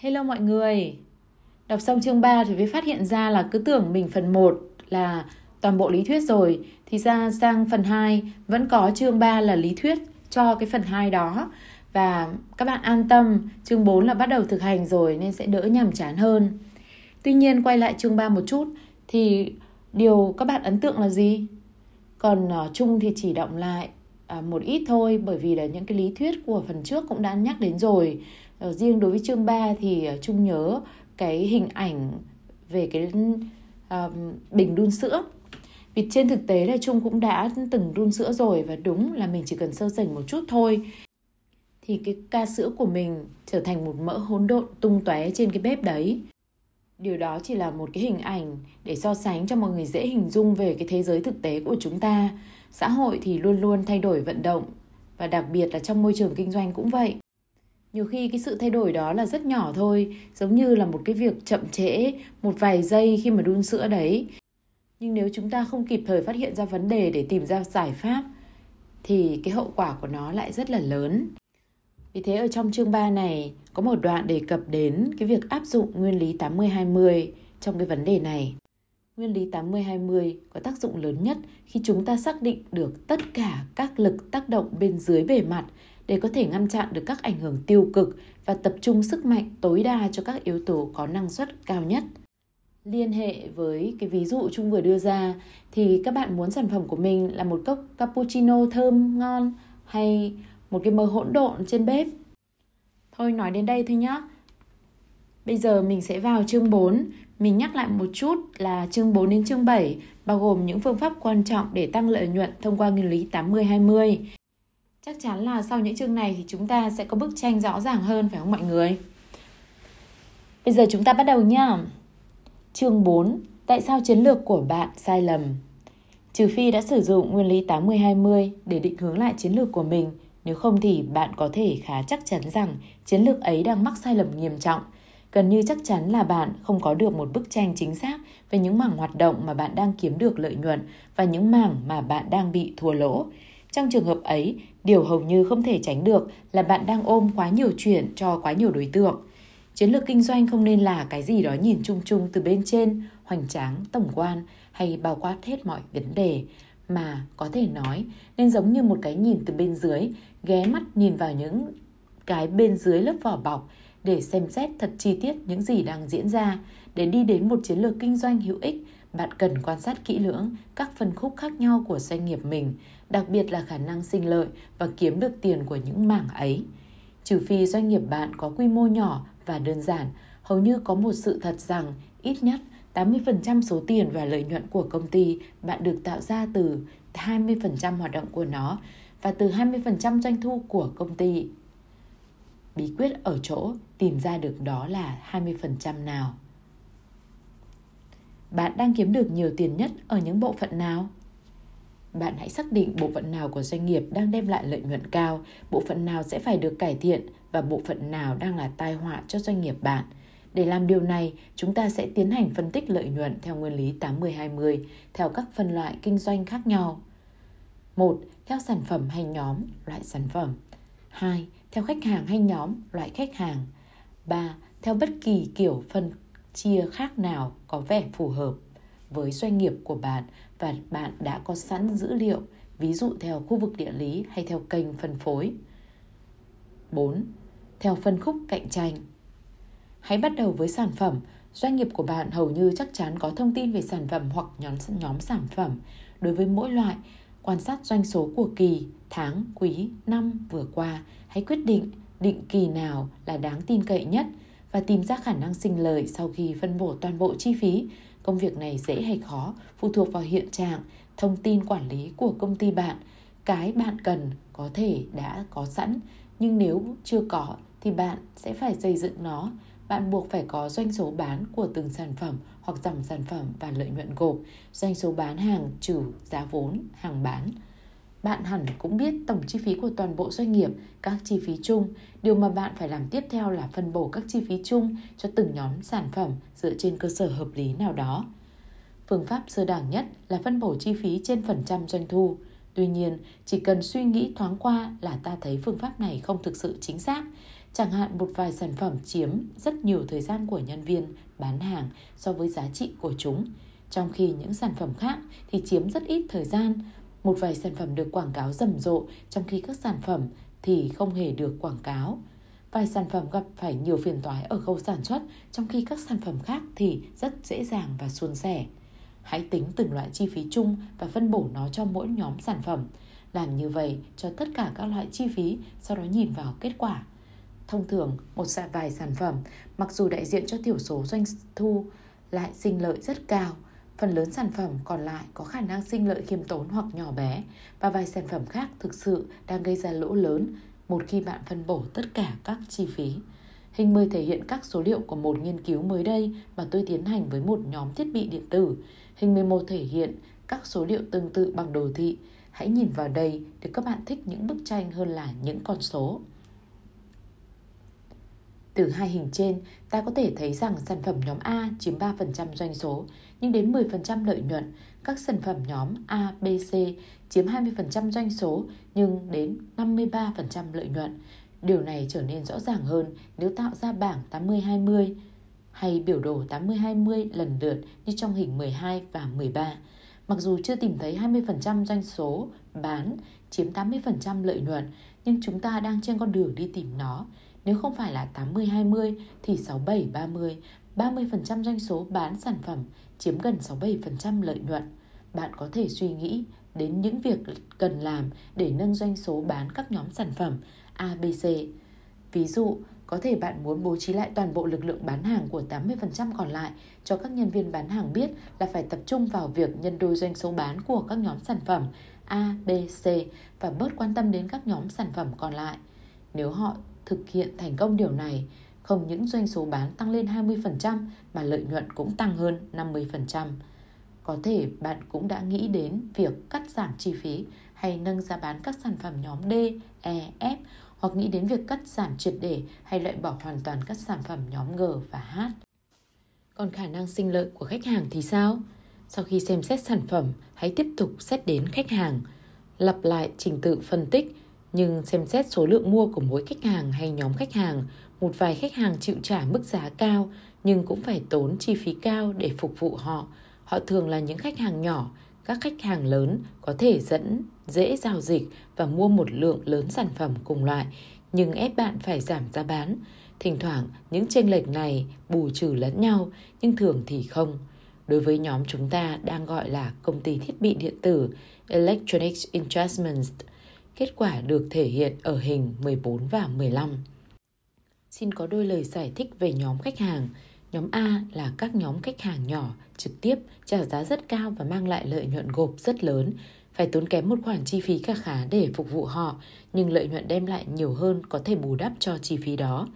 Hello mọi người. Đọc xong chương 3 thì mới phát hiện ra là cứ tưởng mình phần 1 là toàn bộ lý thuyết rồi thì ra sang phần 2 vẫn có chương 3 là lý thuyết cho cái phần 2 đó và các bạn an tâm, chương 4 là bắt đầu thực hành rồi nên sẽ đỡ nhàm chán hơn. Tuy nhiên quay lại chương 3 một chút thì điều các bạn ấn tượng là gì? Còn ờ, chung thì chỉ động lại ờ, một ít thôi bởi vì là những cái lý thuyết của phần trước cũng đã nhắc đến rồi. Ờ, riêng đối với chương 3 thì ờ, Trung nhớ cái hình ảnh về cái uh, bình đun sữa vì trên thực tế là Trung cũng đã từng đun sữa rồi và đúng là mình chỉ cần sơ sảnh một chút thôi thì cái ca sữa của mình trở thành một mỡ hỗn độn tung tóe trên cái bếp đấy. Điều đó chỉ là một cái hình ảnh để so sánh cho mọi người dễ hình dung về cái thế giới thực tế của chúng ta. Xã hội thì luôn luôn thay đổi vận động và đặc biệt là trong môi trường kinh doanh cũng vậy. Nhiều khi cái sự thay đổi đó là rất nhỏ thôi, giống như là một cái việc chậm trễ một vài giây khi mà đun sữa đấy. Nhưng nếu chúng ta không kịp thời phát hiện ra vấn đề để tìm ra giải pháp thì cái hậu quả của nó lại rất là lớn. Vì thế ở trong chương 3 này có một đoạn đề cập đến cái việc áp dụng nguyên lý 80-20 trong cái vấn đề này. Nguyên lý 80-20 có tác dụng lớn nhất khi chúng ta xác định được tất cả các lực tác động bên dưới bề mặt để có thể ngăn chặn được các ảnh hưởng tiêu cực và tập trung sức mạnh tối đa cho các yếu tố có năng suất cao nhất. Liên hệ với cái ví dụ chung vừa đưa ra thì các bạn muốn sản phẩm của mình là một cốc cappuccino thơm, ngon hay một cái mơ hỗn độn trên bếp. Thôi nói đến đây thôi nhá. Bây giờ mình sẽ vào chương 4. Mình nhắc lại một chút là chương 4 đến chương 7 bao gồm những phương pháp quan trọng để tăng lợi nhuận thông qua nguyên lý 80-20. Chắc chắn là sau những chương này thì chúng ta sẽ có bức tranh rõ ràng hơn, phải không mọi người? Bây giờ chúng ta bắt đầu nhá. Chương 4. Tại sao chiến lược của bạn sai lầm? Trừ phi đã sử dụng nguyên lý 80-20 để định hướng lại chiến lược của mình – nếu không thì bạn có thể khá chắc chắn rằng chiến lược ấy đang mắc sai lầm nghiêm trọng. Gần như chắc chắn là bạn không có được một bức tranh chính xác về những mảng hoạt động mà bạn đang kiếm được lợi nhuận và những mảng mà bạn đang bị thua lỗ. Trong trường hợp ấy, điều hầu như không thể tránh được là bạn đang ôm quá nhiều chuyện cho quá nhiều đối tượng. Chiến lược kinh doanh không nên là cái gì đó nhìn chung chung từ bên trên, hoành tráng, tổng quan hay bao quát hết mọi vấn đề, mà có thể nói nên giống như một cái nhìn từ bên dưới ghé mắt nhìn vào những cái bên dưới lớp vỏ bọc để xem xét thật chi tiết những gì đang diễn ra để đi đến một chiến lược kinh doanh hữu ích bạn cần quan sát kỹ lưỡng các phân khúc khác nhau của doanh nghiệp mình đặc biệt là khả năng sinh lợi và kiếm được tiền của những mảng ấy trừ phi doanh nghiệp bạn có quy mô nhỏ và đơn giản, hầu như có một sự thật rằng ít nhất 80% số tiền và lợi nhuận của công ty bạn được tạo ra từ 20% hoạt động của nó và từ 20% doanh thu của công ty. Bí quyết ở chỗ tìm ra được đó là 20% nào. Bạn đang kiếm được nhiều tiền nhất ở những bộ phận nào? Bạn hãy xác định bộ phận nào của doanh nghiệp đang đem lại lợi nhuận cao, bộ phận nào sẽ phải được cải thiện và bộ phận nào đang là tai họa cho doanh nghiệp bạn. Để làm điều này, chúng ta sẽ tiến hành phân tích lợi nhuận theo nguyên lý 80-20 theo các phân loại kinh doanh khác nhau. 1. Theo sản phẩm hay nhóm, loại sản phẩm 2. Theo khách hàng hay nhóm, loại khách hàng 3. Theo bất kỳ kiểu phân chia khác nào có vẻ phù hợp với doanh nghiệp của bạn và bạn đã có sẵn dữ liệu, ví dụ theo khu vực địa lý hay theo kênh phân phối. 4. Theo phân khúc cạnh tranh. Hãy bắt đầu với sản phẩm. Doanh nghiệp của bạn hầu như chắc chắn có thông tin về sản phẩm hoặc nhóm nhóm sản phẩm. Đối với mỗi loại, quan sát doanh số của kỳ, tháng, quý, năm vừa qua, hãy quyết định định kỳ nào là đáng tin cậy nhất và tìm ra khả năng sinh lời sau khi phân bổ toàn bộ chi phí. Công việc này dễ hay khó phụ thuộc vào hiện trạng, thông tin quản lý của công ty bạn. Cái bạn cần có thể đã có sẵn, nhưng nếu chưa có thì bạn sẽ phải xây dựng nó bạn buộc phải có doanh số bán của từng sản phẩm hoặc dòng sản phẩm và lợi nhuận gộp, doanh số bán hàng trừ giá vốn, hàng bán. Bạn hẳn cũng biết tổng chi phí của toàn bộ doanh nghiệp, các chi phí chung. Điều mà bạn phải làm tiếp theo là phân bổ các chi phí chung cho từng nhóm sản phẩm dựa trên cơ sở hợp lý nào đó. Phương pháp sơ đẳng nhất là phân bổ chi phí trên phần trăm doanh thu. Tuy nhiên, chỉ cần suy nghĩ thoáng qua là ta thấy phương pháp này không thực sự chính xác Chẳng hạn một vài sản phẩm chiếm rất nhiều thời gian của nhân viên bán hàng so với giá trị của chúng, trong khi những sản phẩm khác thì chiếm rất ít thời gian. Một vài sản phẩm được quảng cáo rầm rộ trong khi các sản phẩm thì không hề được quảng cáo. Vài sản phẩm gặp phải nhiều phiền toái ở khâu sản xuất, trong khi các sản phẩm khác thì rất dễ dàng và suôn sẻ. Hãy tính từng loại chi phí chung và phân bổ nó cho mỗi nhóm sản phẩm. Làm như vậy cho tất cả các loại chi phí, sau đó nhìn vào kết quả. Thông thường, một dạ vài sản phẩm, mặc dù đại diện cho thiểu số doanh thu, lại sinh lợi rất cao. Phần lớn sản phẩm còn lại có khả năng sinh lợi khiêm tốn hoặc nhỏ bé, và vài sản phẩm khác thực sự đang gây ra lỗ lớn, một khi bạn phân bổ tất cả các chi phí. Hình 10 thể hiện các số liệu của một nghiên cứu mới đây mà tôi tiến hành với một nhóm thiết bị điện tử. Hình 11 thể hiện các số liệu tương tự bằng đồ thị. Hãy nhìn vào đây để các bạn thích những bức tranh hơn là những con số. Từ hai hình trên, ta có thể thấy rằng sản phẩm nhóm A chiếm 3% doanh số, nhưng đến 10% lợi nhuận. Các sản phẩm nhóm A, B, C chiếm 20% doanh số nhưng đến 53% lợi nhuận. Điều này trở nên rõ ràng hơn nếu tạo ra bảng 80-20 hay biểu đồ 80-20 lần lượt như trong hình 12 và 13. Mặc dù chưa tìm thấy 20% doanh số bán chiếm 80% lợi nhuận, nhưng chúng ta đang trên con đường đi tìm nó. Nếu không phải là 80-20 thì 67-30, 30% doanh số bán sản phẩm chiếm gần 67% lợi nhuận. Bạn có thể suy nghĩ đến những việc cần làm để nâng doanh số bán các nhóm sản phẩm ABC. Ví dụ, có thể bạn muốn bố trí lại toàn bộ lực lượng bán hàng của 80% còn lại cho các nhân viên bán hàng biết là phải tập trung vào việc nhân đôi doanh số bán của các nhóm sản phẩm A, B, C và bớt quan tâm đến các nhóm sản phẩm còn lại. Nếu họ thực hiện thành công điều này, không những doanh số bán tăng lên 20% mà lợi nhuận cũng tăng hơn 50%. Có thể bạn cũng đã nghĩ đến việc cắt giảm chi phí hay nâng giá bán các sản phẩm nhóm D, E, F hoặc nghĩ đến việc cắt giảm triệt để hay loại bỏ hoàn toàn các sản phẩm nhóm G và H. Còn khả năng sinh lợi của khách hàng thì sao? Sau khi xem xét sản phẩm, hãy tiếp tục xét đến khách hàng, lặp lại trình tự phân tích nhưng xem xét số lượng mua của mỗi khách hàng hay nhóm khách hàng, một vài khách hàng chịu trả mức giá cao nhưng cũng phải tốn chi phí cao để phục vụ họ. Họ thường là những khách hàng nhỏ, các khách hàng lớn có thể dẫn dễ giao dịch và mua một lượng lớn sản phẩm cùng loại, nhưng ép bạn phải giảm giá bán. Thỉnh thoảng những chênh lệch này bù trừ lẫn nhau, nhưng thường thì không. Đối với nhóm chúng ta đang gọi là công ty thiết bị điện tử Electronics Investments, Kết quả được thể hiện ở hình 14 và 15. Xin có đôi lời giải thích về nhóm khách hàng. Nhóm A là các nhóm khách hàng nhỏ, trực tiếp, trả giá rất cao và mang lại lợi nhuận gộp rất lớn. Phải tốn kém một khoản chi phí khá khá để phục vụ họ, nhưng lợi nhuận đem lại nhiều hơn có thể bù đắp cho chi phí đó.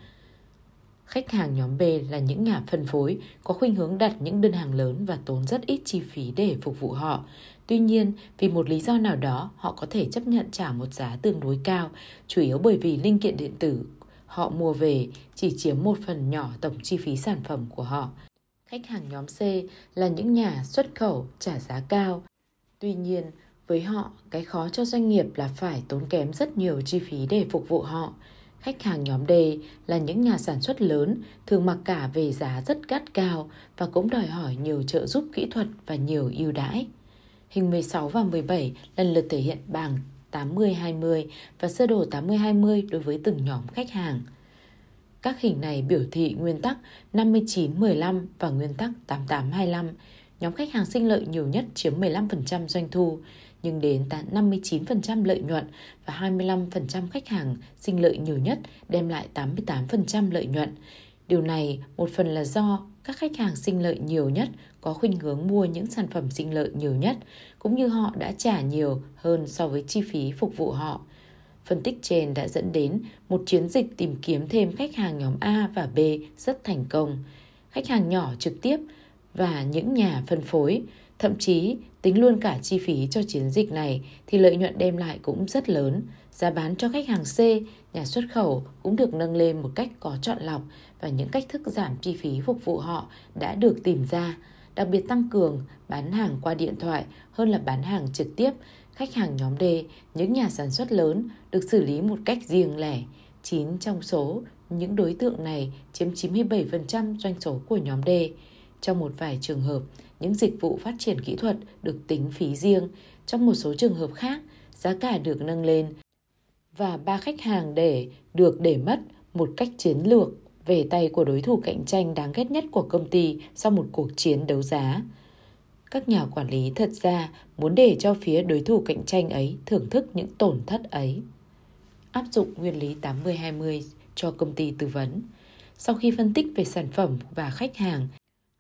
Khách hàng nhóm B là những nhà phân phối có khuynh hướng đặt những đơn hàng lớn và tốn rất ít chi phí để phục vụ họ. Tuy nhiên, vì một lý do nào đó, họ có thể chấp nhận trả một giá tương đối cao, chủ yếu bởi vì linh kiện điện tử họ mua về chỉ chiếm một phần nhỏ tổng chi phí sản phẩm của họ. Khách hàng nhóm C là những nhà xuất khẩu trả giá cao. Tuy nhiên, với họ, cái khó cho doanh nghiệp là phải tốn kém rất nhiều chi phí để phục vụ họ. Khách hàng nhóm D là những nhà sản xuất lớn, thường mặc cả về giá rất gắt cao và cũng đòi hỏi nhiều trợ giúp kỹ thuật và nhiều ưu đãi. Hình 16 và 17 lần lượt thể hiện bảng 80-20 và sơ đồ 80-20 đối với từng nhóm khách hàng. Các hình này biểu thị nguyên tắc 59-15 và nguyên tắc 88-25. Nhóm khách hàng sinh lợi nhiều nhất chiếm 15% doanh thu, nhưng đến 59% lợi nhuận và 25% khách hàng sinh lợi nhiều nhất đem lại 88% lợi nhuận. Điều này một phần là do các khách hàng sinh lợi nhiều nhất có khuynh hướng mua những sản phẩm sinh lợi nhiều nhất, cũng như họ đã trả nhiều hơn so với chi phí phục vụ họ. Phân tích trên đã dẫn đến một chiến dịch tìm kiếm thêm khách hàng nhóm A và B rất thành công. Khách hàng nhỏ trực tiếp và những nhà phân phối, thậm chí tính luôn cả chi phí cho chiến dịch này thì lợi nhuận đem lại cũng rất lớn. Giá bán cho khách hàng C, nhà xuất khẩu cũng được nâng lên một cách có chọn lọc và những cách thức giảm chi phí phục vụ họ đã được tìm ra, đặc biệt tăng cường bán hàng qua điện thoại hơn là bán hàng trực tiếp. Khách hàng nhóm D, những nhà sản xuất lớn được xử lý một cách riêng lẻ. 9 trong số những đối tượng này chiếm 97% doanh số của nhóm D. Trong một vài trường hợp, những dịch vụ phát triển kỹ thuật được tính phí riêng. Trong một số trường hợp khác, giá cả được nâng lên và ba khách hàng để được để mất một cách chiến lược về tay của đối thủ cạnh tranh đáng ghét nhất của công ty sau một cuộc chiến đấu giá. Các nhà quản lý thật ra muốn để cho phía đối thủ cạnh tranh ấy thưởng thức những tổn thất ấy. Áp dụng nguyên lý 80-20 cho công ty tư vấn. Sau khi phân tích về sản phẩm và khách hàng,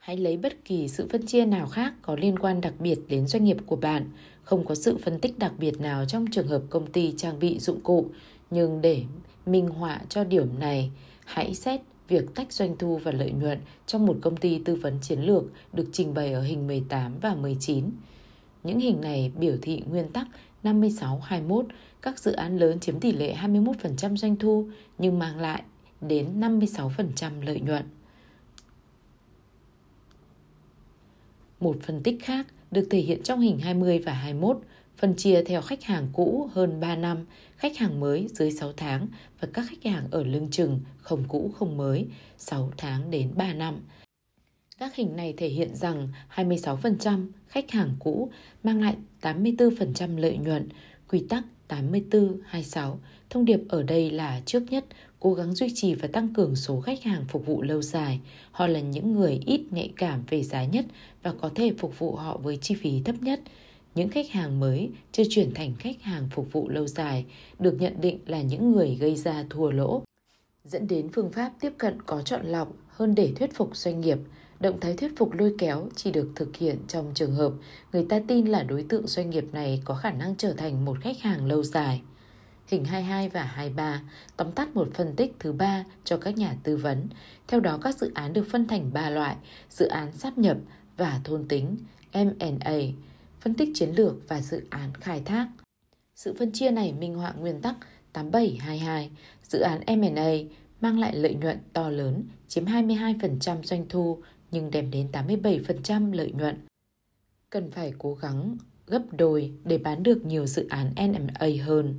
hãy lấy bất kỳ sự phân chia nào khác có liên quan đặc biệt đến doanh nghiệp của bạn. Không có sự phân tích đặc biệt nào trong trường hợp công ty trang bị dụng cụ, nhưng để minh họa cho điểm này, hãy xét việc tách doanh thu và lợi nhuận trong một công ty tư vấn chiến lược được trình bày ở hình 18 và 19. Những hình này biểu thị nguyên tắc 56-21, các dự án lớn chiếm tỷ lệ 21% doanh thu nhưng mang lại đến 56% lợi nhuận. Một phân tích khác được thể hiện trong hình 20 và 21, phân chia theo khách hàng cũ hơn 3 năm, khách hàng mới dưới 6 tháng và các khách hàng ở lưng chừng không cũ không mới 6 tháng đến 3 năm. Các hình này thể hiện rằng 26% khách hàng cũ mang lại 84% lợi nhuận, quy tắc 84-26. Thông điệp ở đây là trước nhất, cố gắng duy trì và tăng cường số khách hàng phục vụ lâu dài. Họ là những người ít nhạy cảm về giá nhất và có thể phục vụ họ với chi phí thấp nhất. Những khách hàng mới chưa chuyển thành khách hàng phục vụ lâu dài được nhận định là những người gây ra thua lỗ, dẫn đến phương pháp tiếp cận có chọn lọc hơn để thuyết phục doanh nghiệp. Động thái thuyết phục lôi kéo chỉ được thực hiện trong trường hợp người ta tin là đối tượng doanh nghiệp này có khả năng trở thành một khách hàng lâu dài. Hình 22 và 23 tóm tắt một phân tích thứ ba cho các nhà tư vấn. Theo đó các dự án được phân thành 3 loại: dự án sáp nhập và thôn tính, M&A, phân tích chiến lược và dự án khai thác. Sự phân chia này minh họa nguyên tắc 8722, dự án M&A mang lại lợi nhuận to lớn, chiếm 22% doanh thu nhưng đem đến 87% lợi nhuận. Cần phải cố gắng gấp đôi để bán được nhiều dự án M&A hơn.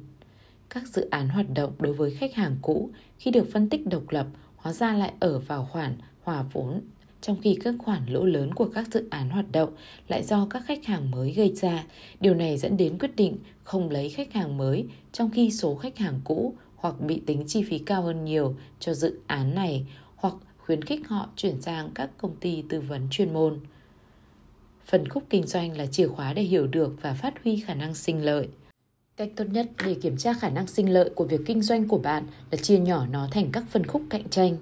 Các dự án hoạt động đối với khách hàng cũ khi được phân tích độc lập, hóa ra lại ở vào khoản hòa vốn, trong khi các khoản lỗ lớn của các dự án hoạt động lại do các khách hàng mới gây ra. Điều này dẫn đến quyết định không lấy khách hàng mới, trong khi số khách hàng cũ hoặc bị tính chi phí cao hơn nhiều cho dự án này hoặc khuyến khích họ chuyển sang các công ty tư vấn chuyên môn. phần khúc kinh doanh là chìa khóa để hiểu được và phát huy khả năng sinh lợi. Cách tốt nhất để kiểm tra khả năng sinh lợi của việc kinh doanh của bạn là chia nhỏ nó thành các phân khúc cạnh tranh.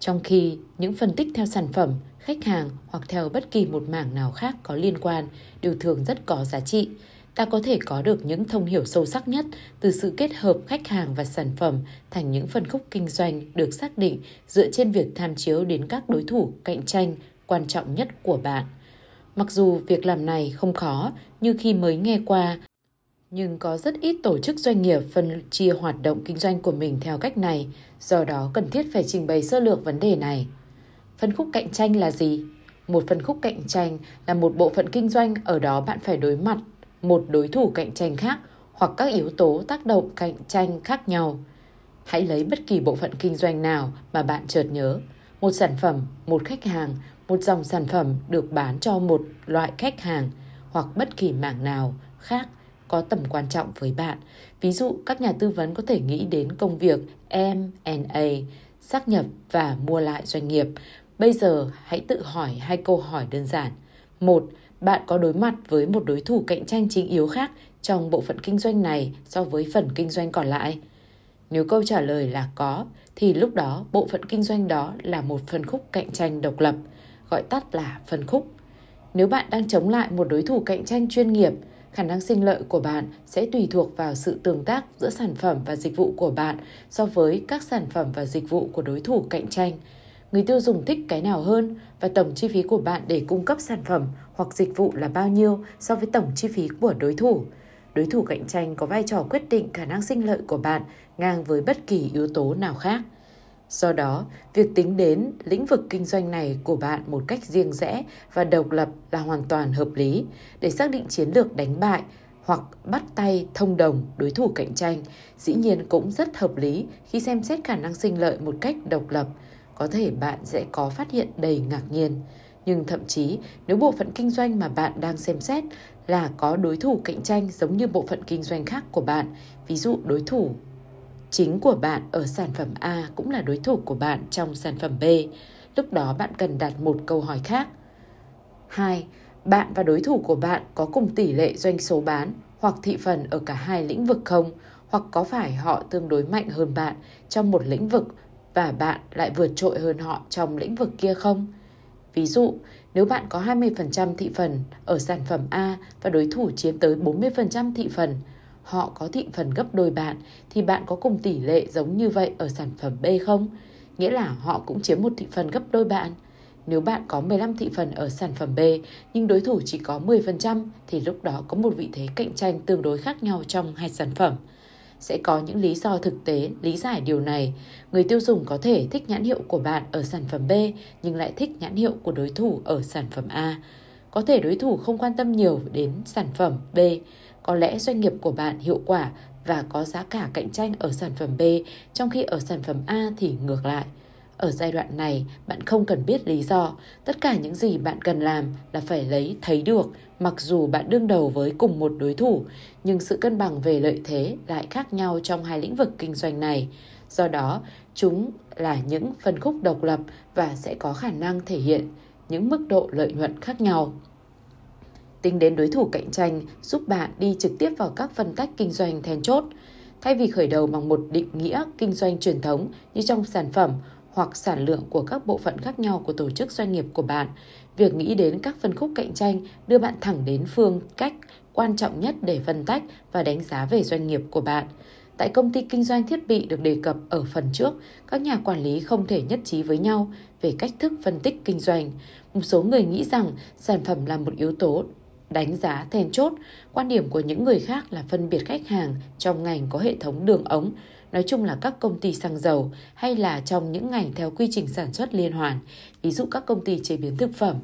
Trong khi những phân tích theo sản phẩm, khách hàng hoặc theo bất kỳ một mảng nào khác có liên quan đều thường rất có giá trị, ta có thể có được những thông hiểu sâu sắc nhất từ sự kết hợp khách hàng và sản phẩm thành những phân khúc kinh doanh được xác định dựa trên việc tham chiếu đến các đối thủ cạnh tranh quan trọng nhất của bạn. Mặc dù việc làm này không khó như khi mới nghe qua, nhưng có rất ít tổ chức doanh nghiệp phân chia hoạt động kinh doanh của mình theo cách này, do đó cần thiết phải trình bày sơ lược vấn đề này. Phân khúc cạnh tranh là gì? Một phân khúc cạnh tranh là một bộ phận kinh doanh ở đó bạn phải đối mặt một đối thủ cạnh tranh khác hoặc các yếu tố tác động cạnh tranh khác nhau. Hãy lấy bất kỳ bộ phận kinh doanh nào mà bạn chợt nhớ. Một sản phẩm, một khách hàng, một dòng sản phẩm được bán cho một loại khách hàng hoặc bất kỳ mảng nào khác có tầm quan trọng với bạn. Ví dụ, các nhà tư vấn có thể nghĩ đến công việc M&A, xác nhập và mua lại doanh nghiệp. Bây giờ, hãy tự hỏi hai câu hỏi đơn giản. Một, bạn có đối mặt với một đối thủ cạnh tranh chính yếu khác trong bộ phận kinh doanh này so với phần kinh doanh còn lại? Nếu câu trả lời là có, thì lúc đó bộ phận kinh doanh đó là một phân khúc cạnh tranh độc lập, gọi tắt là phân khúc. Nếu bạn đang chống lại một đối thủ cạnh tranh chuyên nghiệp, khả năng sinh lợi của bạn sẽ tùy thuộc vào sự tương tác giữa sản phẩm và dịch vụ của bạn so với các sản phẩm và dịch vụ của đối thủ cạnh tranh người tiêu dùng thích cái nào hơn và tổng chi phí của bạn để cung cấp sản phẩm hoặc dịch vụ là bao nhiêu so với tổng chi phí của đối thủ. Đối thủ cạnh tranh có vai trò quyết định khả năng sinh lợi của bạn ngang với bất kỳ yếu tố nào khác. Do đó, việc tính đến lĩnh vực kinh doanh này của bạn một cách riêng rẽ và độc lập là hoàn toàn hợp lý để xác định chiến lược đánh bại hoặc bắt tay thông đồng đối thủ cạnh tranh dĩ nhiên cũng rất hợp lý khi xem xét khả năng sinh lợi một cách độc lập. Có thể bạn sẽ có phát hiện đầy ngạc nhiên. Nhưng thậm chí nếu bộ phận kinh doanh mà bạn đang xem xét là có đối thủ cạnh tranh giống như bộ phận kinh doanh khác của bạn, ví dụ đối thủ chính của bạn ở sản phẩm A cũng là đối thủ của bạn trong sản phẩm B, lúc đó bạn cần đặt một câu hỏi khác. 2 bạn và đối thủ của bạn có cùng tỷ lệ doanh số bán hoặc thị phần ở cả hai lĩnh vực không? Hoặc có phải họ tương đối mạnh hơn bạn trong một lĩnh vực và bạn lại vượt trội hơn họ trong lĩnh vực kia không? Ví dụ, nếu bạn có 20% thị phần ở sản phẩm A và đối thủ chiếm tới 40% thị phần, họ có thị phần gấp đôi bạn, thì bạn có cùng tỷ lệ giống như vậy ở sản phẩm B không? Nghĩa là họ cũng chiếm một thị phần gấp đôi bạn. Nếu bạn có 15 thị phần ở sản phẩm B, nhưng đối thủ chỉ có 10% thì lúc đó có một vị thế cạnh tranh tương đối khác nhau trong hai sản phẩm. Sẽ có những lý do thực tế, lý giải điều này. Người tiêu dùng có thể thích nhãn hiệu của bạn ở sản phẩm B, nhưng lại thích nhãn hiệu của đối thủ ở sản phẩm A. Có thể đối thủ không quan tâm nhiều đến sản phẩm B. Có lẽ doanh nghiệp của bạn hiệu quả và có giá cả cạnh tranh ở sản phẩm B, trong khi ở sản phẩm A thì ngược lại. Ở giai đoạn này, bạn không cần biết lý do, tất cả những gì bạn cần làm là phải lấy thấy được, mặc dù bạn đương đầu với cùng một đối thủ, nhưng sự cân bằng về lợi thế lại khác nhau trong hai lĩnh vực kinh doanh này. Do đó, chúng là những phân khúc độc lập và sẽ có khả năng thể hiện những mức độ lợi nhuận khác nhau. Tính đến đối thủ cạnh tranh giúp bạn đi trực tiếp vào các phân tách kinh doanh then chốt. Thay vì khởi đầu bằng một định nghĩa kinh doanh truyền thống như trong sản phẩm hoặc sản lượng của các bộ phận khác nhau của tổ chức doanh nghiệp của bạn, việc nghĩ đến các phân khúc cạnh tranh đưa bạn thẳng đến phương cách quan trọng nhất để phân tách và đánh giá về doanh nghiệp của bạn. Tại công ty kinh doanh thiết bị được đề cập ở phần trước, các nhà quản lý không thể nhất trí với nhau về cách thức phân tích kinh doanh. Một số người nghĩ rằng sản phẩm là một yếu tố đánh giá then chốt. Quan điểm của những người khác là phân biệt khách hàng trong ngành có hệ thống đường ống, nói chung là các công ty xăng dầu hay là trong những ngành theo quy trình sản xuất liên hoàn, ví dụ các công ty chế biến thực phẩm.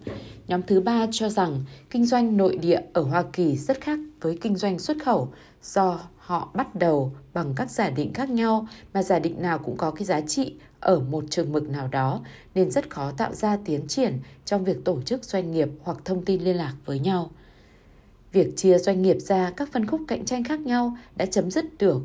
Nhóm thứ ba cho rằng kinh doanh nội địa ở Hoa Kỳ rất khác với kinh doanh xuất khẩu do họ bắt đầu bằng các giả định khác nhau mà giả định nào cũng có cái giá trị ở một trường mực nào đó nên rất khó tạo ra tiến triển trong việc tổ chức doanh nghiệp hoặc thông tin liên lạc với nhau. Việc chia doanh nghiệp ra các phân khúc cạnh tranh khác nhau đã chấm dứt được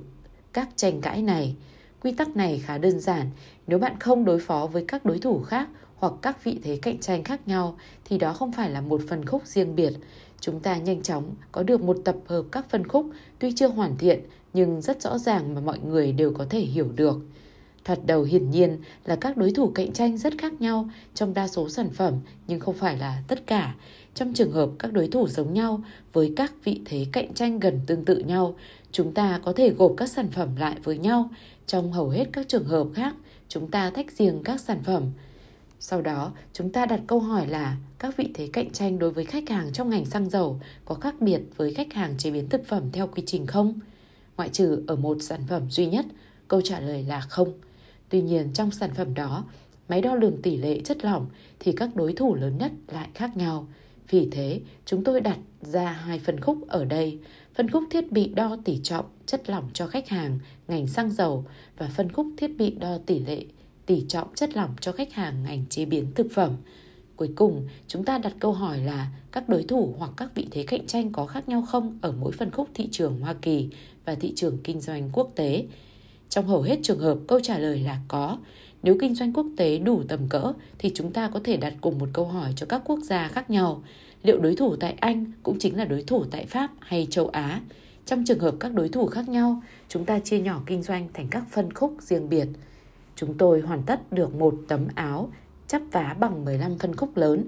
các tranh cãi này. Quy tắc này khá đơn giản, nếu bạn không đối phó với các đối thủ khác hoặc các vị thế cạnh tranh khác nhau thì đó không phải là một phân khúc riêng biệt. Chúng ta nhanh chóng có được một tập hợp các phân khúc tuy chưa hoàn thiện nhưng rất rõ ràng mà mọi người đều có thể hiểu được. Thoạt đầu hiển nhiên là các đối thủ cạnh tranh rất khác nhau trong đa số sản phẩm nhưng không phải là tất cả. Trong trường hợp các đối thủ giống nhau với các vị thế cạnh tranh gần tương tự nhau, chúng ta có thể gộp các sản phẩm lại với nhau. Trong hầu hết các trường hợp khác, chúng ta tách riêng các sản phẩm. Sau đó, chúng ta đặt câu hỏi là các vị thế cạnh tranh đối với khách hàng trong ngành xăng dầu có khác biệt với khách hàng chế biến thực phẩm theo quy trình không? Ngoại trừ ở một sản phẩm duy nhất, câu trả lời là không. Tuy nhiên trong sản phẩm đó, máy đo lường tỷ lệ chất lỏng thì các đối thủ lớn nhất lại khác nhau. Vì thế, chúng tôi đặt ra hai phân khúc ở đây, phân khúc thiết bị đo tỉ trọng chất lỏng cho khách hàng ngành xăng dầu và phân khúc thiết bị đo tỷ lệ tỉ trọng chất lỏng cho khách hàng ngành chế biến thực phẩm. Cuối cùng, chúng ta đặt câu hỏi là các đối thủ hoặc các vị thế cạnh tranh có khác nhau không ở mỗi phân khúc thị trường Hoa Kỳ và thị trường kinh doanh quốc tế. Trong hầu hết trường hợp, câu trả lời là có. Nếu kinh doanh quốc tế đủ tầm cỡ thì chúng ta có thể đặt cùng một câu hỏi cho các quốc gia khác nhau. Liệu đối thủ tại Anh cũng chính là đối thủ tại Pháp hay châu Á? Trong trường hợp các đối thủ khác nhau, chúng ta chia nhỏ kinh doanh thành các phân khúc riêng biệt. Chúng tôi hoàn tất được một tấm áo chắp vá bằng 15 phân khúc lớn.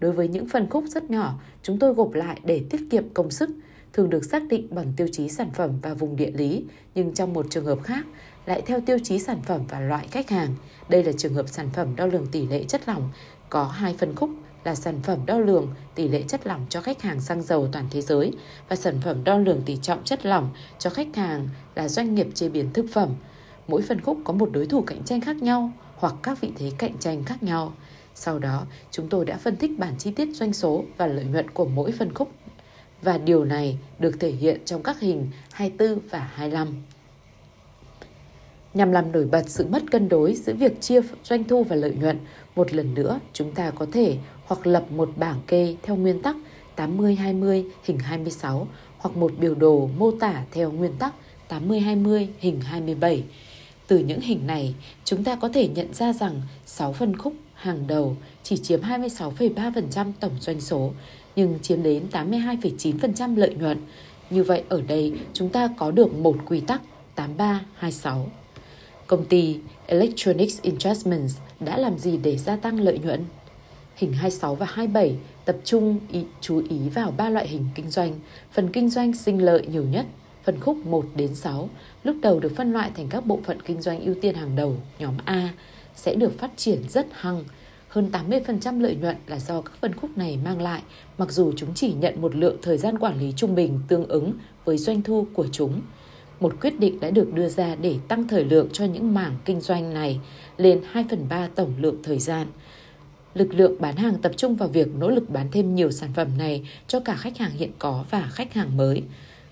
Đối với những phân khúc rất nhỏ, chúng tôi gộp lại để tiết kiệm công sức, thường được xác định bằng tiêu chí sản phẩm và vùng địa lý, nhưng trong một trường hợp khác lại theo tiêu chí sản phẩm và loại khách hàng. Đây là trường hợp sản phẩm đo lường tỷ lệ chất lỏng có hai phân khúc là sản phẩm đo lường tỷ lệ chất lỏng cho khách hàng xăng dầu toàn thế giới và sản phẩm đo lường tỷ trọng chất lỏng cho khách hàng là doanh nghiệp chế biến thực phẩm. Mỗi phân khúc có một đối thủ cạnh tranh khác nhau hoặc các vị thế cạnh tranh khác nhau. Sau đó, chúng tôi đã phân tích bản chi tiết doanh số và lợi nhuận của mỗi phân khúc và điều này được thể hiện trong các hình 24 và 25. Nhằm làm nổi bật sự mất cân đối giữa việc chia doanh thu và lợi nhuận, một lần nữa chúng ta có thể hoặc lập một bảng kê theo nguyên tắc 80-20 hình 26 hoặc một biểu đồ mô tả theo nguyên tắc 80-20 hình 27. Từ những hình này, chúng ta có thể nhận ra rằng 6 phân khúc hàng đầu chỉ chiếm 26,3% tổng doanh số, nhưng chiếm đến 82,9% lợi nhuận. Như vậy ở đây chúng ta có được một quy tắc 8326. Công ty Electronics Investments đã làm gì để gia tăng lợi nhuận? Hình 26 và 27 tập trung ý, chú ý vào ba loại hình kinh doanh. Phần kinh doanh sinh lợi nhiều nhất, phần khúc 1 đến 6, lúc đầu được phân loại thành các bộ phận kinh doanh ưu tiên hàng đầu, nhóm A, sẽ được phát triển rất hăng. Hơn 80% lợi nhuận là do các phân khúc này mang lại, mặc dù chúng chỉ nhận một lượng thời gian quản lý trung bình tương ứng với doanh thu của chúng. Một quyết định đã được đưa ra để tăng thời lượng cho những mảng kinh doanh này lên 2 phần 3 tổng lượng thời gian – lực lượng bán hàng tập trung vào việc nỗ lực bán thêm nhiều sản phẩm này cho cả khách hàng hiện có và khách hàng mới.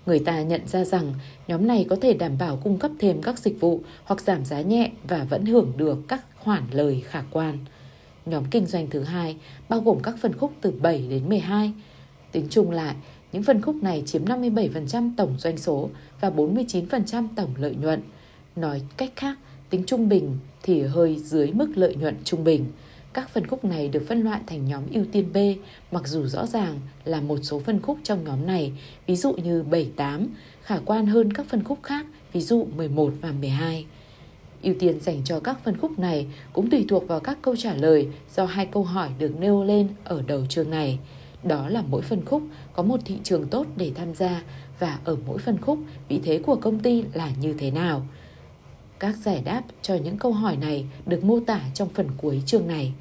Người ta nhận ra rằng nhóm này có thể đảm bảo cung cấp thêm các dịch vụ hoặc giảm giá nhẹ và vẫn hưởng được các khoản lời khả quan. Nhóm kinh doanh thứ hai bao gồm các phân khúc từ 7 đến 12. Tính chung lại, những phân khúc này chiếm 57% tổng doanh số và 49% tổng lợi nhuận. Nói cách khác, tính trung bình thì hơi dưới mức lợi nhuận trung bình. Các phân khúc này được phân loại thành nhóm ưu tiên B, mặc dù rõ ràng là một số phân khúc trong nhóm này, ví dụ như 7, 8, khả quan hơn các phân khúc khác, ví dụ 11 và 12. Ưu tiên dành cho các phân khúc này cũng tùy thuộc vào các câu trả lời do hai câu hỏi được nêu lên ở đầu chương này. Đó là mỗi phân khúc có một thị trường tốt để tham gia và ở mỗi phân khúc vị thế của công ty là như thế nào. Các giải đáp cho những câu hỏi này được mô tả trong phần cuối chương này.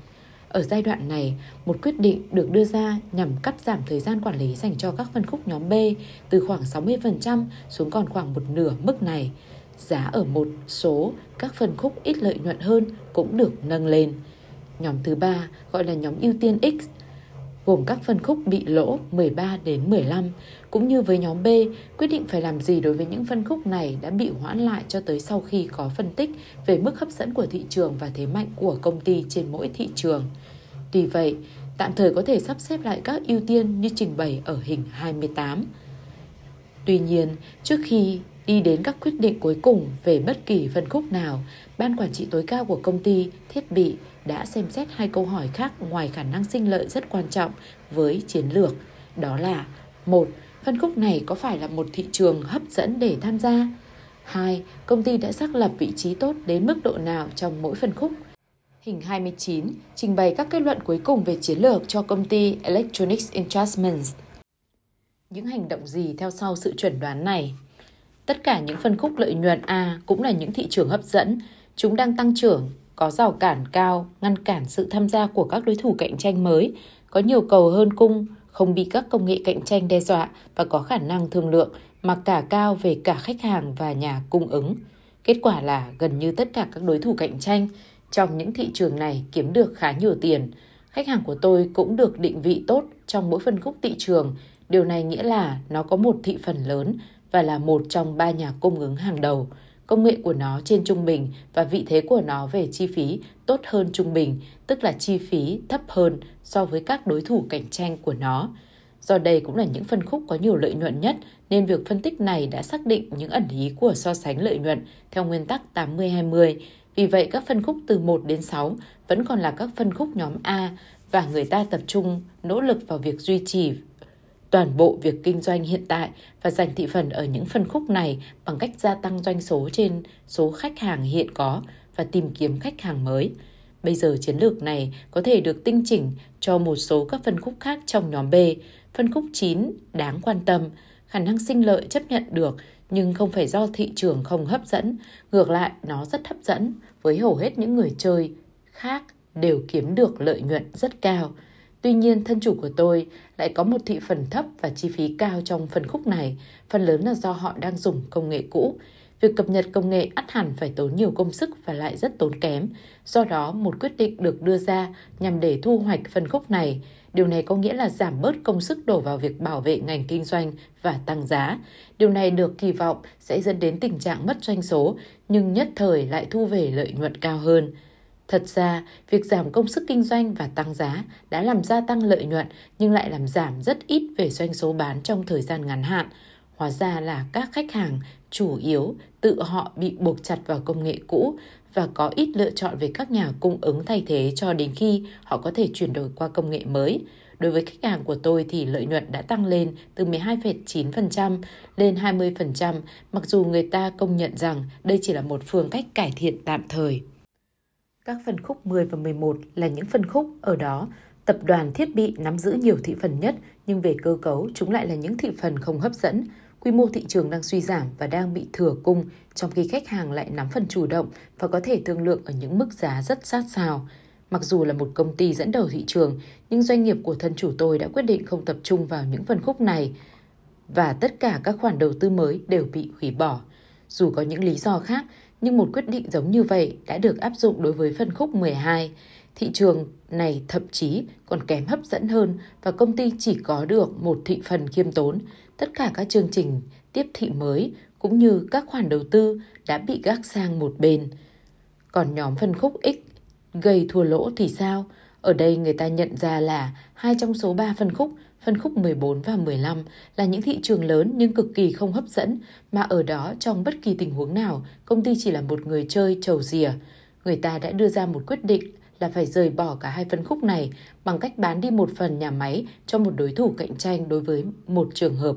Ở giai đoạn này, một quyết định được đưa ra nhằm cắt giảm thời gian quản lý dành cho các phân khúc nhóm B từ khoảng 60% xuống còn khoảng một nửa mức này. Giá ở một số các phân khúc ít lợi nhuận hơn cũng được nâng lên. Nhóm thứ ba gọi là nhóm ưu tiên X gồm các phân khúc bị lỗ 13 đến 15, cũng như với nhóm B, quyết định phải làm gì đối với những phân khúc này đã bị hoãn lại cho tới sau khi có phân tích về mức hấp dẫn của thị trường và thế mạnh của công ty trên mỗi thị trường. Tuy vậy, tạm thời có thể sắp xếp lại các ưu tiên như trình bày ở hình 28. Tuy nhiên, trước khi đi đến các quyết định cuối cùng về bất kỳ phân khúc nào, ban quản trị tối cao của công ty, thiết bị đã xem xét hai câu hỏi khác ngoài khả năng sinh lợi rất quan trọng với chiến lược. Đó là một Phân khúc này có phải là một thị trường hấp dẫn để tham gia? 2. Công ty đã xác lập vị trí tốt đến mức độ nào trong mỗi phân khúc? Hình 29 trình bày các kết luận cuối cùng về chiến lược cho công ty Electronics Investments. Những hành động gì theo sau sự chuẩn đoán này? Tất cả những phân khúc lợi nhuận A cũng là những thị trường hấp dẫn. Chúng đang tăng trưởng, có rào cản cao, ngăn cản sự tham gia của các đối thủ cạnh tranh mới, có nhiều cầu hơn cung, không bị các công nghệ cạnh tranh đe dọa và có khả năng thương lượng mặc cả cao về cả khách hàng và nhà cung ứng. Kết quả là gần như tất cả các đối thủ cạnh tranh trong những thị trường này kiếm được khá nhiều tiền. Khách hàng của tôi cũng được định vị tốt trong mỗi phân khúc thị trường. Điều này nghĩa là nó có một thị phần lớn và là một trong ba nhà cung ứng hàng đầu. Công nghệ của nó trên trung bình và vị thế của nó về chi phí tốt hơn trung bình, tức là chi phí thấp hơn so với các đối thủ cạnh tranh của nó. Do đây cũng là những phân khúc có nhiều lợi nhuận nhất, nên việc phân tích này đã xác định những ẩn ý của so sánh lợi nhuận theo nguyên tắc 80-20. Vì vậy, các phân khúc từ 1 đến 6 vẫn còn là các phân khúc nhóm A và người ta tập trung nỗ lực vào việc duy trì toàn bộ việc kinh doanh hiện tại và giành thị phần ở những phân khúc này bằng cách gia tăng doanh số trên số khách hàng hiện có và tìm kiếm khách hàng mới. Bây giờ chiến lược này có thể được tinh chỉnh cho một số các phân khúc khác trong nhóm B. Phân khúc 9 đáng quan tâm, khả năng sinh lợi chấp nhận được nhưng không phải do thị trường không hấp dẫn, ngược lại nó rất hấp dẫn với hầu hết những người chơi khác đều kiếm được lợi nhuận rất cao. Tuy nhiên, thân chủ của tôi lại có một thị phần thấp và chi phí cao trong phân khúc này, phần lớn là do họ đang dùng công nghệ cũ. Việc cập nhật công nghệ ắt hẳn phải tốn nhiều công sức và lại rất tốn kém. Do đó, một quyết định được đưa ra nhằm để thu hoạch phân khúc này. Điều này có nghĩa là giảm bớt công sức đổ vào việc bảo vệ ngành kinh doanh và tăng giá. Điều này được kỳ vọng sẽ dẫn đến tình trạng mất doanh số, nhưng nhất thời lại thu về lợi nhuận cao hơn. Thật ra, việc giảm công sức kinh doanh và tăng giá đã làm gia tăng lợi nhuận nhưng lại làm giảm rất ít về doanh số bán trong thời gian ngắn hạn. Hóa ra là các khách hàng chủ yếu tự họ bị buộc chặt vào công nghệ cũ và có ít lựa chọn về các nhà cung ứng thay thế cho đến khi họ có thể chuyển đổi qua công nghệ mới. Đối với khách hàng của tôi thì lợi nhuận đã tăng lên từ 12,9% lên 20%, mặc dù người ta công nhận rằng đây chỉ là một phương cách cải thiện tạm thời. Các phân khúc 10 và 11 là những phân khúc ở đó tập đoàn thiết bị nắm giữ nhiều thị phần nhất nhưng về cơ cấu chúng lại là những thị phần không hấp dẫn. Quy mô thị trường đang suy giảm và đang bị thừa cung, trong khi khách hàng lại nắm phần chủ động và có thể thương lượng ở những mức giá rất sát sao. Mặc dù là một công ty dẫn đầu thị trường, nhưng doanh nghiệp của thân chủ tôi đã quyết định không tập trung vào những phân khúc này và tất cả các khoản đầu tư mới đều bị hủy bỏ. Dù có những lý do khác, nhưng một quyết định giống như vậy đã được áp dụng đối với phân khúc 12. Thị trường này thậm chí còn kém hấp dẫn hơn và công ty chỉ có được một thị phần khiêm tốn. Tất cả các chương trình tiếp thị mới cũng như các khoản đầu tư đã bị gác sang một bên. Còn nhóm phân khúc X gây thua lỗ thì sao? Ở đây người ta nhận ra là hai trong số 3 phân khúc, phân khúc 14 và 15 là những thị trường lớn nhưng cực kỳ không hấp dẫn, mà ở đó trong bất kỳ tình huống nào, công ty chỉ là một người chơi trầu rìa. Người ta đã đưa ra một quyết định là phải rời bỏ cả hai phân khúc này bằng cách bán đi một phần nhà máy cho một đối thủ cạnh tranh đối với một trường hợp.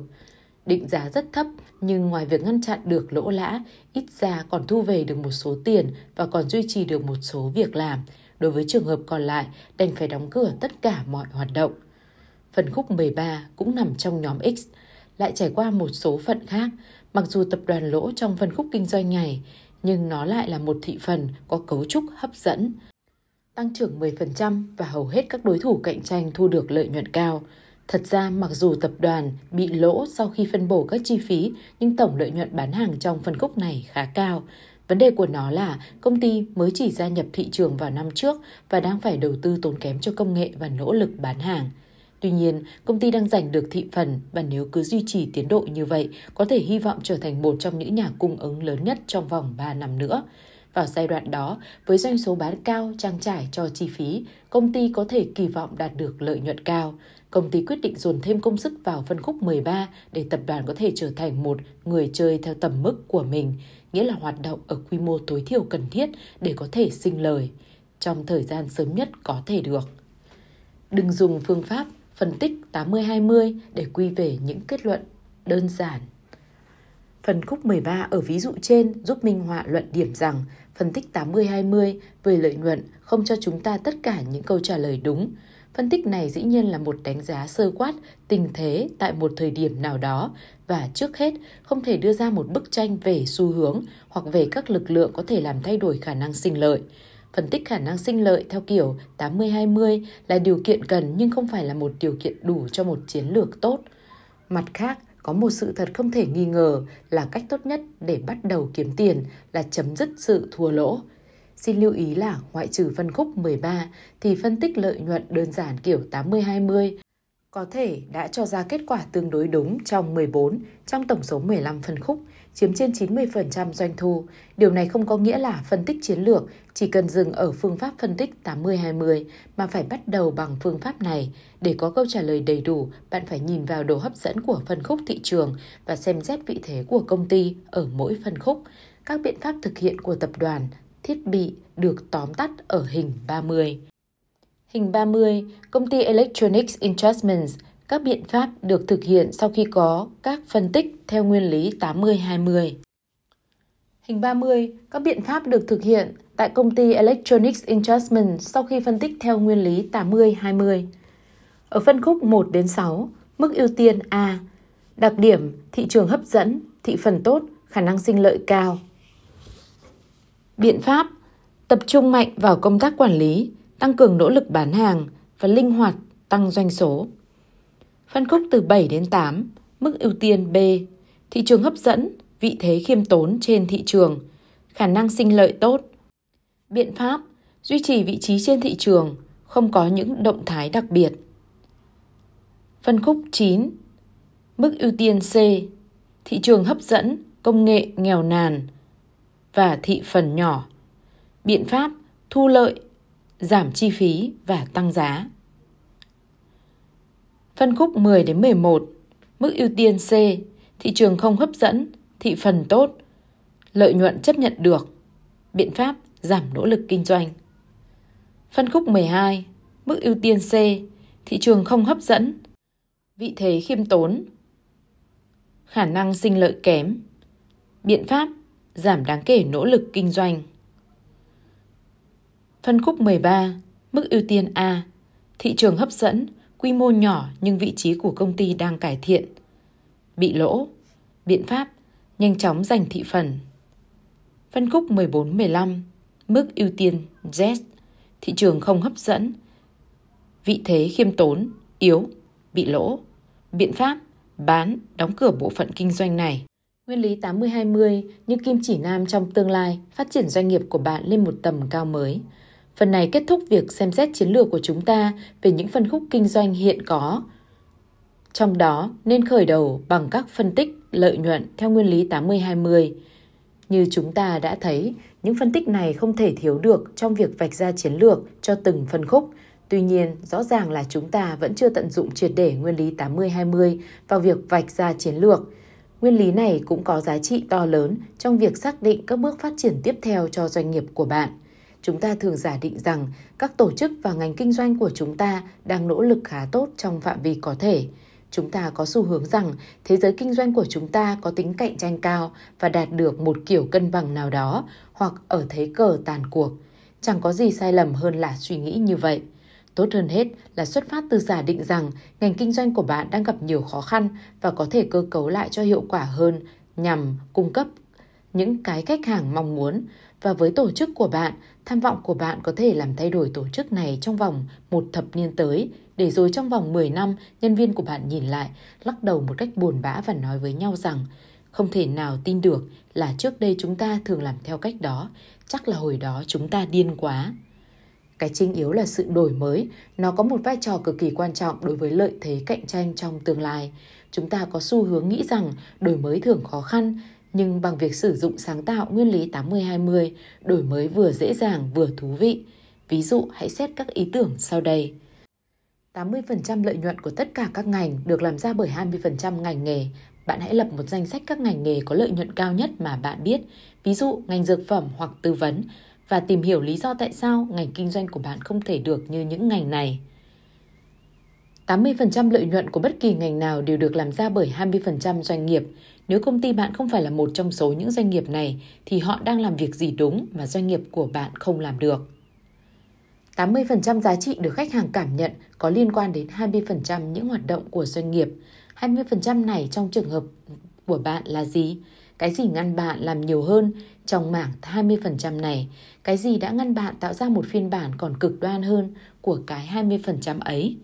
Định giá rất thấp nhưng ngoài việc ngăn chặn được lỗ lã, ít ra còn thu về được một số tiền và còn duy trì được một số việc làm. Đối với trường hợp còn lại, đành phải đóng cửa tất cả mọi hoạt động phần khúc 13 cũng nằm trong nhóm X, lại trải qua một số phận khác. Mặc dù tập đoàn lỗ trong phân khúc kinh doanh này, nhưng nó lại là một thị phần có cấu trúc hấp dẫn tăng trưởng 10% và hầu hết các đối thủ cạnh tranh thu được lợi nhuận cao. Thật ra, mặc dù tập đoàn bị lỗ sau khi phân bổ các chi phí, nhưng tổng lợi nhuận bán hàng trong phân khúc này khá cao. Vấn đề của nó là công ty mới chỉ gia nhập thị trường vào năm trước và đang phải đầu tư tốn kém cho công nghệ và nỗ lực bán hàng. Tuy nhiên, công ty đang giành được thị phần và nếu cứ duy trì tiến độ như vậy, có thể hy vọng trở thành một trong những nhà cung ứng lớn nhất trong vòng 3 năm nữa. Vào giai đoạn đó, với doanh số bán cao trang trải cho chi phí, công ty có thể kỳ vọng đạt được lợi nhuận cao. Công ty quyết định dồn thêm công sức vào phân khúc 13 để tập đoàn có thể trở thành một người chơi theo tầm mức của mình, nghĩa là hoạt động ở quy mô tối thiểu cần thiết để có thể sinh lời trong thời gian sớm nhất có thể được. Đừng dùng phương pháp phân tích 80-20 để quy về những kết luận đơn giản. Phần khúc 13 ở ví dụ trên giúp minh họa luận điểm rằng phân tích 80-20 về lợi nhuận không cho chúng ta tất cả những câu trả lời đúng. Phân tích này dĩ nhiên là một đánh giá sơ quát tình thế tại một thời điểm nào đó và trước hết không thể đưa ra một bức tranh về xu hướng hoặc về các lực lượng có thể làm thay đổi khả năng sinh lợi. Phân tích khả năng sinh lợi theo kiểu 80-20 là điều kiện cần nhưng không phải là một điều kiện đủ cho một chiến lược tốt. Mặt khác, có một sự thật không thể nghi ngờ là cách tốt nhất để bắt đầu kiếm tiền là chấm dứt sự thua lỗ. Xin lưu ý là ngoại trừ phân khúc 13 thì phân tích lợi nhuận đơn giản kiểu 80-20 có thể đã cho ra kết quả tương đối đúng trong 14 trong tổng số 15 phân khúc, chiếm trên 90% doanh thu. Điều này không có nghĩa là phân tích chiến lược chỉ cần dừng ở phương pháp phân tích 80-20 mà phải bắt đầu bằng phương pháp này. Để có câu trả lời đầy đủ, bạn phải nhìn vào độ hấp dẫn của phân khúc thị trường và xem xét vị thế của công ty ở mỗi phân khúc. Các biện pháp thực hiện của tập đoàn, thiết bị được tóm tắt ở hình 30. Hình 30, công ty Electronics Investments, các biện pháp được thực hiện sau khi có các phân tích theo nguyên lý 80-20. Hình 30, các biện pháp được thực hiện tại công ty Electronics Investment sau khi phân tích theo nguyên lý 80-20. Ở phân khúc 1 đến 6, mức ưu tiên A, đặc điểm thị trường hấp dẫn, thị phần tốt, khả năng sinh lợi cao. Biện pháp tập trung mạnh vào công tác quản lý, tăng cường nỗ lực bán hàng và linh hoạt tăng doanh số. Phân khúc từ 7 đến 8, mức ưu tiên B, thị trường hấp dẫn, vị thế khiêm tốn trên thị trường, khả năng sinh lợi tốt. Biện pháp duy trì vị trí trên thị trường, không có những động thái đặc biệt. Phân khúc 9. Mức ưu tiên C. Thị trường hấp dẫn, công nghệ nghèo nàn và thị phần nhỏ. Biện pháp thu lợi, giảm chi phí và tăng giá. Phân khúc 10 đến 11. Mức ưu tiên C. Thị trường không hấp dẫn, thị phần tốt, lợi nhuận chấp nhận được. Biện pháp giảm nỗ lực kinh doanh. Phân khúc 12. Mức ưu tiên C. Thị trường không hấp dẫn, vị thế khiêm tốn, khả năng sinh lợi kém, biện pháp giảm đáng kể nỗ lực kinh doanh. Phân khúc 13, mức ưu tiên A, thị trường hấp dẫn, quy mô nhỏ nhưng vị trí của công ty đang cải thiện. Bị lỗ, biện pháp nhanh chóng giành thị phần. Phân khúc 14-15, mức ưu tiên Z, thị trường không hấp dẫn, vị thế khiêm tốn, yếu, bị lỗ. Biện pháp bán, đóng cửa bộ phận kinh doanh này. Nguyên lý 80-20 như kim chỉ nam trong tương lai phát triển doanh nghiệp của bạn lên một tầm cao mới. Phần này kết thúc việc xem xét chiến lược của chúng ta về những phân khúc kinh doanh hiện có. Trong đó nên khởi đầu bằng các phân tích lợi nhuận theo nguyên lý 80-20. Như chúng ta đã thấy, những phân tích này không thể thiếu được trong việc vạch ra chiến lược cho từng phân khúc Tuy nhiên, rõ ràng là chúng ta vẫn chưa tận dụng triệt để nguyên lý 80-20 vào việc vạch ra chiến lược. Nguyên lý này cũng có giá trị to lớn trong việc xác định các bước phát triển tiếp theo cho doanh nghiệp của bạn. Chúng ta thường giả định rằng các tổ chức và ngành kinh doanh của chúng ta đang nỗ lực khá tốt trong phạm vi có thể. Chúng ta có xu hướng rằng thế giới kinh doanh của chúng ta có tính cạnh tranh cao và đạt được một kiểu cân bằng nào đó hoặc ở thế cờ tàn cuộc. Chẳng có gì sai lầm hơn là suy nghĩ như vậy. Tốt hơn hết là xuất phát từ giả định rằng ngành kinh doanh của bạn đang gặp nhiều khó khăn và có thể cơ cấu lại cho hiệu quả hơn nhằm cung cấp những cái khách hàng mong muốn. Và với tổ chức của bạn, tham vọng của bạn có thể làm thay đổi tổ chức này trong vòng một thập niên tới, để rồi trong vòng 10 năm, nhân viên của bạn nhìn lại, lắc đầu một cách buồn bã và nói với nhau rằng không thể nào tin được là trước đây chúng ta thường làm theo cách đó, chắc là hồi đó chúng ta điên quá. Cái chính yếu là sự đổi mới, nó có một vai trò cực kỳ quan trọng đối với lợi thế cạnh tranh trong tương lai. Chúng ta có xu hướng nghĩ rằng đổi mới thường khó khăn, nhưng bằng việc sử dụng sáng tạo nguyên lý 80-20, đổi mới vừa dễ dàng vừa thú vị. Ví dụ, hãy xét các ý tưởng sau đây. 80% lợi nhuận của tất cả các ngành được làm ra bởi 20% ngành nghề. Bạn hãy lập một danh sách các ngành nghề có lợi nhuận cao nhất mà bạn biết, ví dụ ngành dược phẩm hoặc tư vấn, và tìm hiểu lý do tại sao ngành kinh doanh của bạn không thể được như những ngành này. 80% lợi nhuận của bất kỳ ngành nào đều được làm ra bởi 20% doanh nghiệp. Nếu công ty bạn không phải là một trong số những doanh nghiệp này, thì họ đang làm việc gì đúng mà doanh nghiệp của bạn không làm được. 80% giá trị được khách hàng cảm nhận có liên quan đến 20% những hoạt động của doanh nghiệp. 20% này trong trường hợp của bạn là gì? Cái gì ngăn bạn làm nhiều hơn trong mảng 20% này? Cái gì đã ngăn bạn tạo ra một phiên bản còn cực đoan hơn của cái 20% ấy?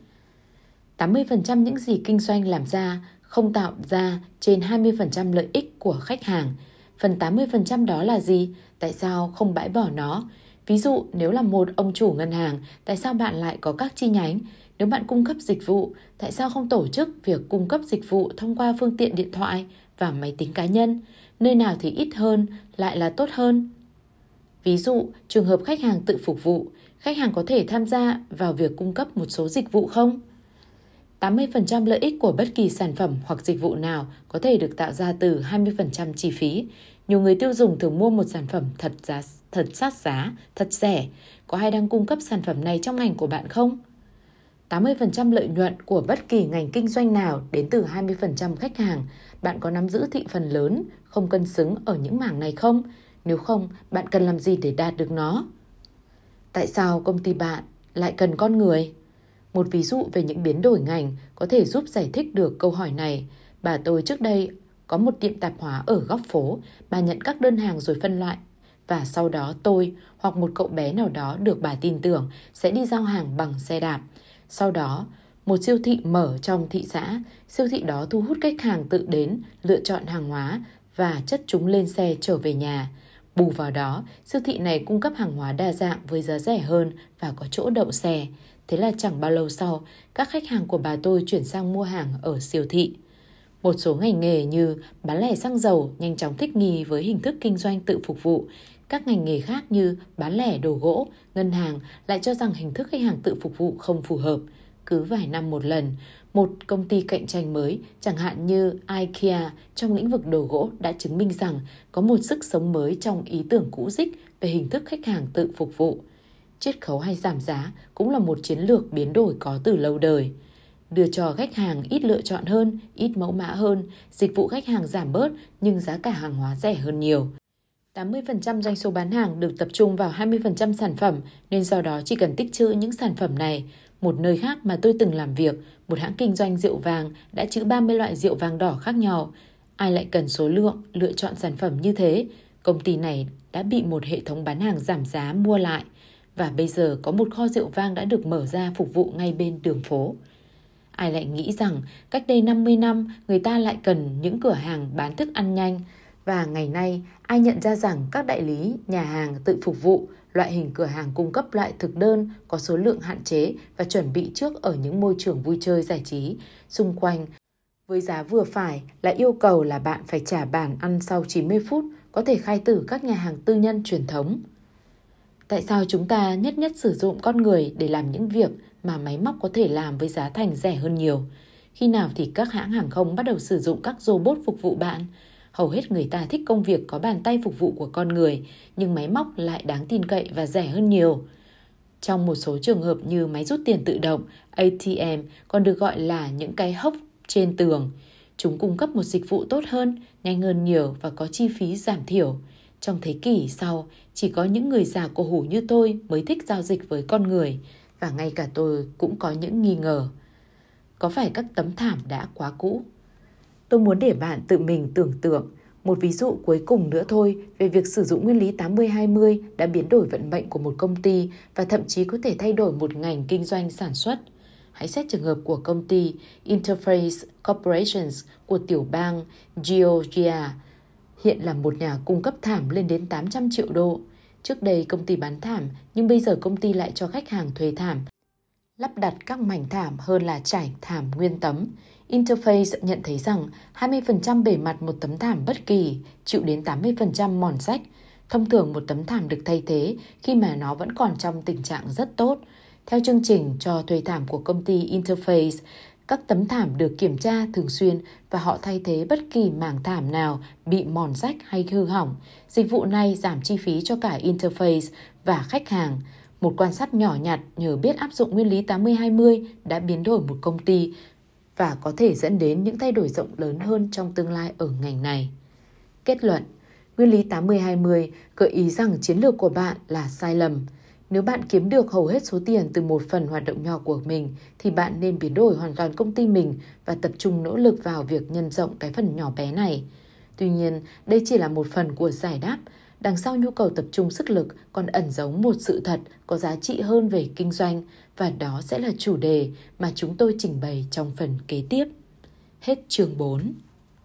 80% những gì kinh doanh làm ra không tạo ra trên 20% lợi ích của khách hàng. Phần 80% đó là gì? Tại sao không bãi bỏ nó? Ví dụ, nếu là một ông chủ ngân hàng, tại sao bạn lại có các chi nhánh? Nếu bạn cung cấp dịch vụ, tại sao không tổ chức việc cung cấp dịch vụ thông qua phương tiện điện thoại và máy tính cá nhân? Nơi nào thì ít hơn lại là tốt hơn? Ví dụ, trường hợp khách hàng tự phục vụ, khách hàng có thể tham gia vào việc cung cấp một số dịch vụ không? 80% lợi ích của bất kỳ sản phẩm hoặc dịch vụ nào có thể được tạo ra từ 20% chi phí. Nhiều người tiêu dùng thường mua một sản phẩm thật giá, thật sát giá, thật rẻ. Có ai đang cung cấp sản phẩm này trong ngành của bạn không? 80% lợi nhuận của bất kỳ ngành kinh doanh nào đến từ 20% khách hàng. Bạn có nắm giữ thị phần lớn, không cân xứng ở những mảng này không? Nếu không, bạn cần làm gì để đạt được nó? Tại sao công ty bạn lại cần con người? Một ví dụ về những biến đổi ngành có thể giúp giải thích được câu hỏi này. Bà tôi trước đây có một tiệm tạp hóa ở góc phố, bà nhận các đơn hàng rồi phân loại và sau đó tôi hoặc một cậu bé nào đó được bà tin tưởng sẽ đi giao hàng bằng xe đạp. Sau đó, một siêu thị mở trong thị xã, siêu thị đó thu hút khách hàng tự đến, lựa chọn hàng hóa và chất chúng lên xe trở về nhà. Bù vào đó, siêu thị này cung cấp hàng hóa đa dạng với giá rẻ hơn và có chỗ đậu xe. Thế là chẳng bao lâu sau, các khách hàng của bà tôi chuyển sang mua hàng ở siêu thị. Một số ngành nghề như bán lẻ xăng dầu nhanh chóng thích nghi với hình thức kinh doanh tự phục vụ. Các ngành nghề khác như bán lẻ đồ gỗ, ngân hàng lại cho rằng hình thức khách hàng tự phục vụ không phù hợp. Cứ vài năm một lần, một công ty cạnh tranh mới, chẳng hạn như IKEA trong lĩnh vực đồ gỗ đã chứng minh rằng có một sức sống mới trong ý tưởng cũ dích về hình thức khách hàng tự phục vụ. Chiết khấu hay giảm giá cũng là một chiến lược biến đổi có từ lâu đời đưa cho khách hàng ít lựa chọn hơn, ít mẫu mã hơn, dịch vụ khách hàng giảm bớt nhưng giá cả hàng hóa rẻ hơn nhiều. 80% doanh số bán hàng được tập trung vào 20% sản phẩm nên do đó chỉ cần tích trữ những sản phẩm này. Một nơi khác mà tôi từng làm việc, một hãng kinh doanh rượu vàng đã trữ 30 loại rượu vàng đỏ khác nhau. Ai lại cần số lượng, lựa chọn sản phẩm như thế? Công ty này đã bị một hệ thống bán hàng giảm giá mua lại. Và bây giờ có một kho rượu vang đã được mở ra phục vụ ngay bên đường phố. Ai lại nghĩ rằng cách đây 50 năm người ta lại cần những cửa hàng bán thức ăn nhanh và ngày nay ai nhận ra rằng các đại lý, nhà hàng tự phục vụ, loại hình cửa hàng cung cấp loại thực đơn có số lượng hạn chế và chuẩn bị trước ở những môi trường vui chơi giải trí xung quanh với giá vừa phải là yêu cầu là bạn phải trả bàn ăn sau 90 phút có thể khai tử các nhà hàng tư nhân truyền thống. Tại sao chúng ta nhất nhất sử dụng con người để làm những việc mà máy móc có thể làm với giá thành rẻ hơn nhiều? Khi nào thì các hãng hàng không bắt đầu sử dụng các robot phục vụ bạn? Hầu hết người ta thích công việc có bàn tay phục vụ của con người, nhưng máy móc lại đáng tin cậy và rẻ hơn nhiều. Trong một số trường hợp như máy rút tiền tự động, ATM còn được gọi là những cái hốc trên tường. Chúng cung cấp một dịch vụ tốt hơn, nhanh hơn nhiều và có chi phí giảm thiểu. Trong thế kỷ sau, chỉ có những người già cổ hủ như tôi mới thích giao dịch với con người và ngay cả tôi cũng có những nghi ngờ. Có phải các tấm thảm đã quá cũ? Tôi muốn để bạn tự mình tưởng tượng một ví dụ cuối cùng nữa thôi về việc sử dụng nguyên lý 80-20 đã biến đổi vận mệnh của một công ty và thậm chí có thể thay đổi một ngành kinh doanh sản xuất. Hãy xét trường hợp của công ty Interface Corporations của tiểu bang Georgia hiện là một nhà cung cấp thảm lên đến 800 triệu đô. Trước đây công ty bán thảm, nhưng bây giờ công ty lại cho khách hàng thuê thảm. Lắp đặt các mảnh thảm hơn là trải thảm nguyên tấm. Interface nhận thấy rằng 20% bề mặt một tấm thảm bất kỳ chịu đến 80% mòn sách. Thông thường một tấm thảm được thay thế khi mà nó vẫn còn trong tình trạng rất tốt. Theo chương trình cho thuê thảm của công ty Interface, các tấm thảm được kiểm tra thường xuyên và họ thay thế bất kỳ mảng thảm nào bị mòn rách hay hư hỏng. Dịch vụ này giảm chi phí cho cả interface và khách hàng. Một quan sát nhỏ nhặt nhờ biết áp dụng nguyên lý 80-20 đã biến đổi một công ty và có thể dẫn đến những thay đổi rộng lớn hơn trong tương lai ở ngành này. Kết luận, nguyên lý 80-20 gợi ý rằng chiến lược của bạn là sai lầm – nếu bạn kiếm được hầu hết số tiền từ một phần hoạt động nhỏ của mình thì bạn nên biến đổi hoàn toàn công ty mình và tập trung nỗ lực vào việc nhân rộng cái phần nhỏ bé này. Tuy nhiên, đây chỉ là một phần của giải đáp. Đằng sau nhu cầu tập trung sức lực còn ẩn giấu một sự thật có giá trị hơn về kinh doanh và đó sẽ là chủ đề mà chúng tôi trình bày trong phần kế tiếp. Hết chương 4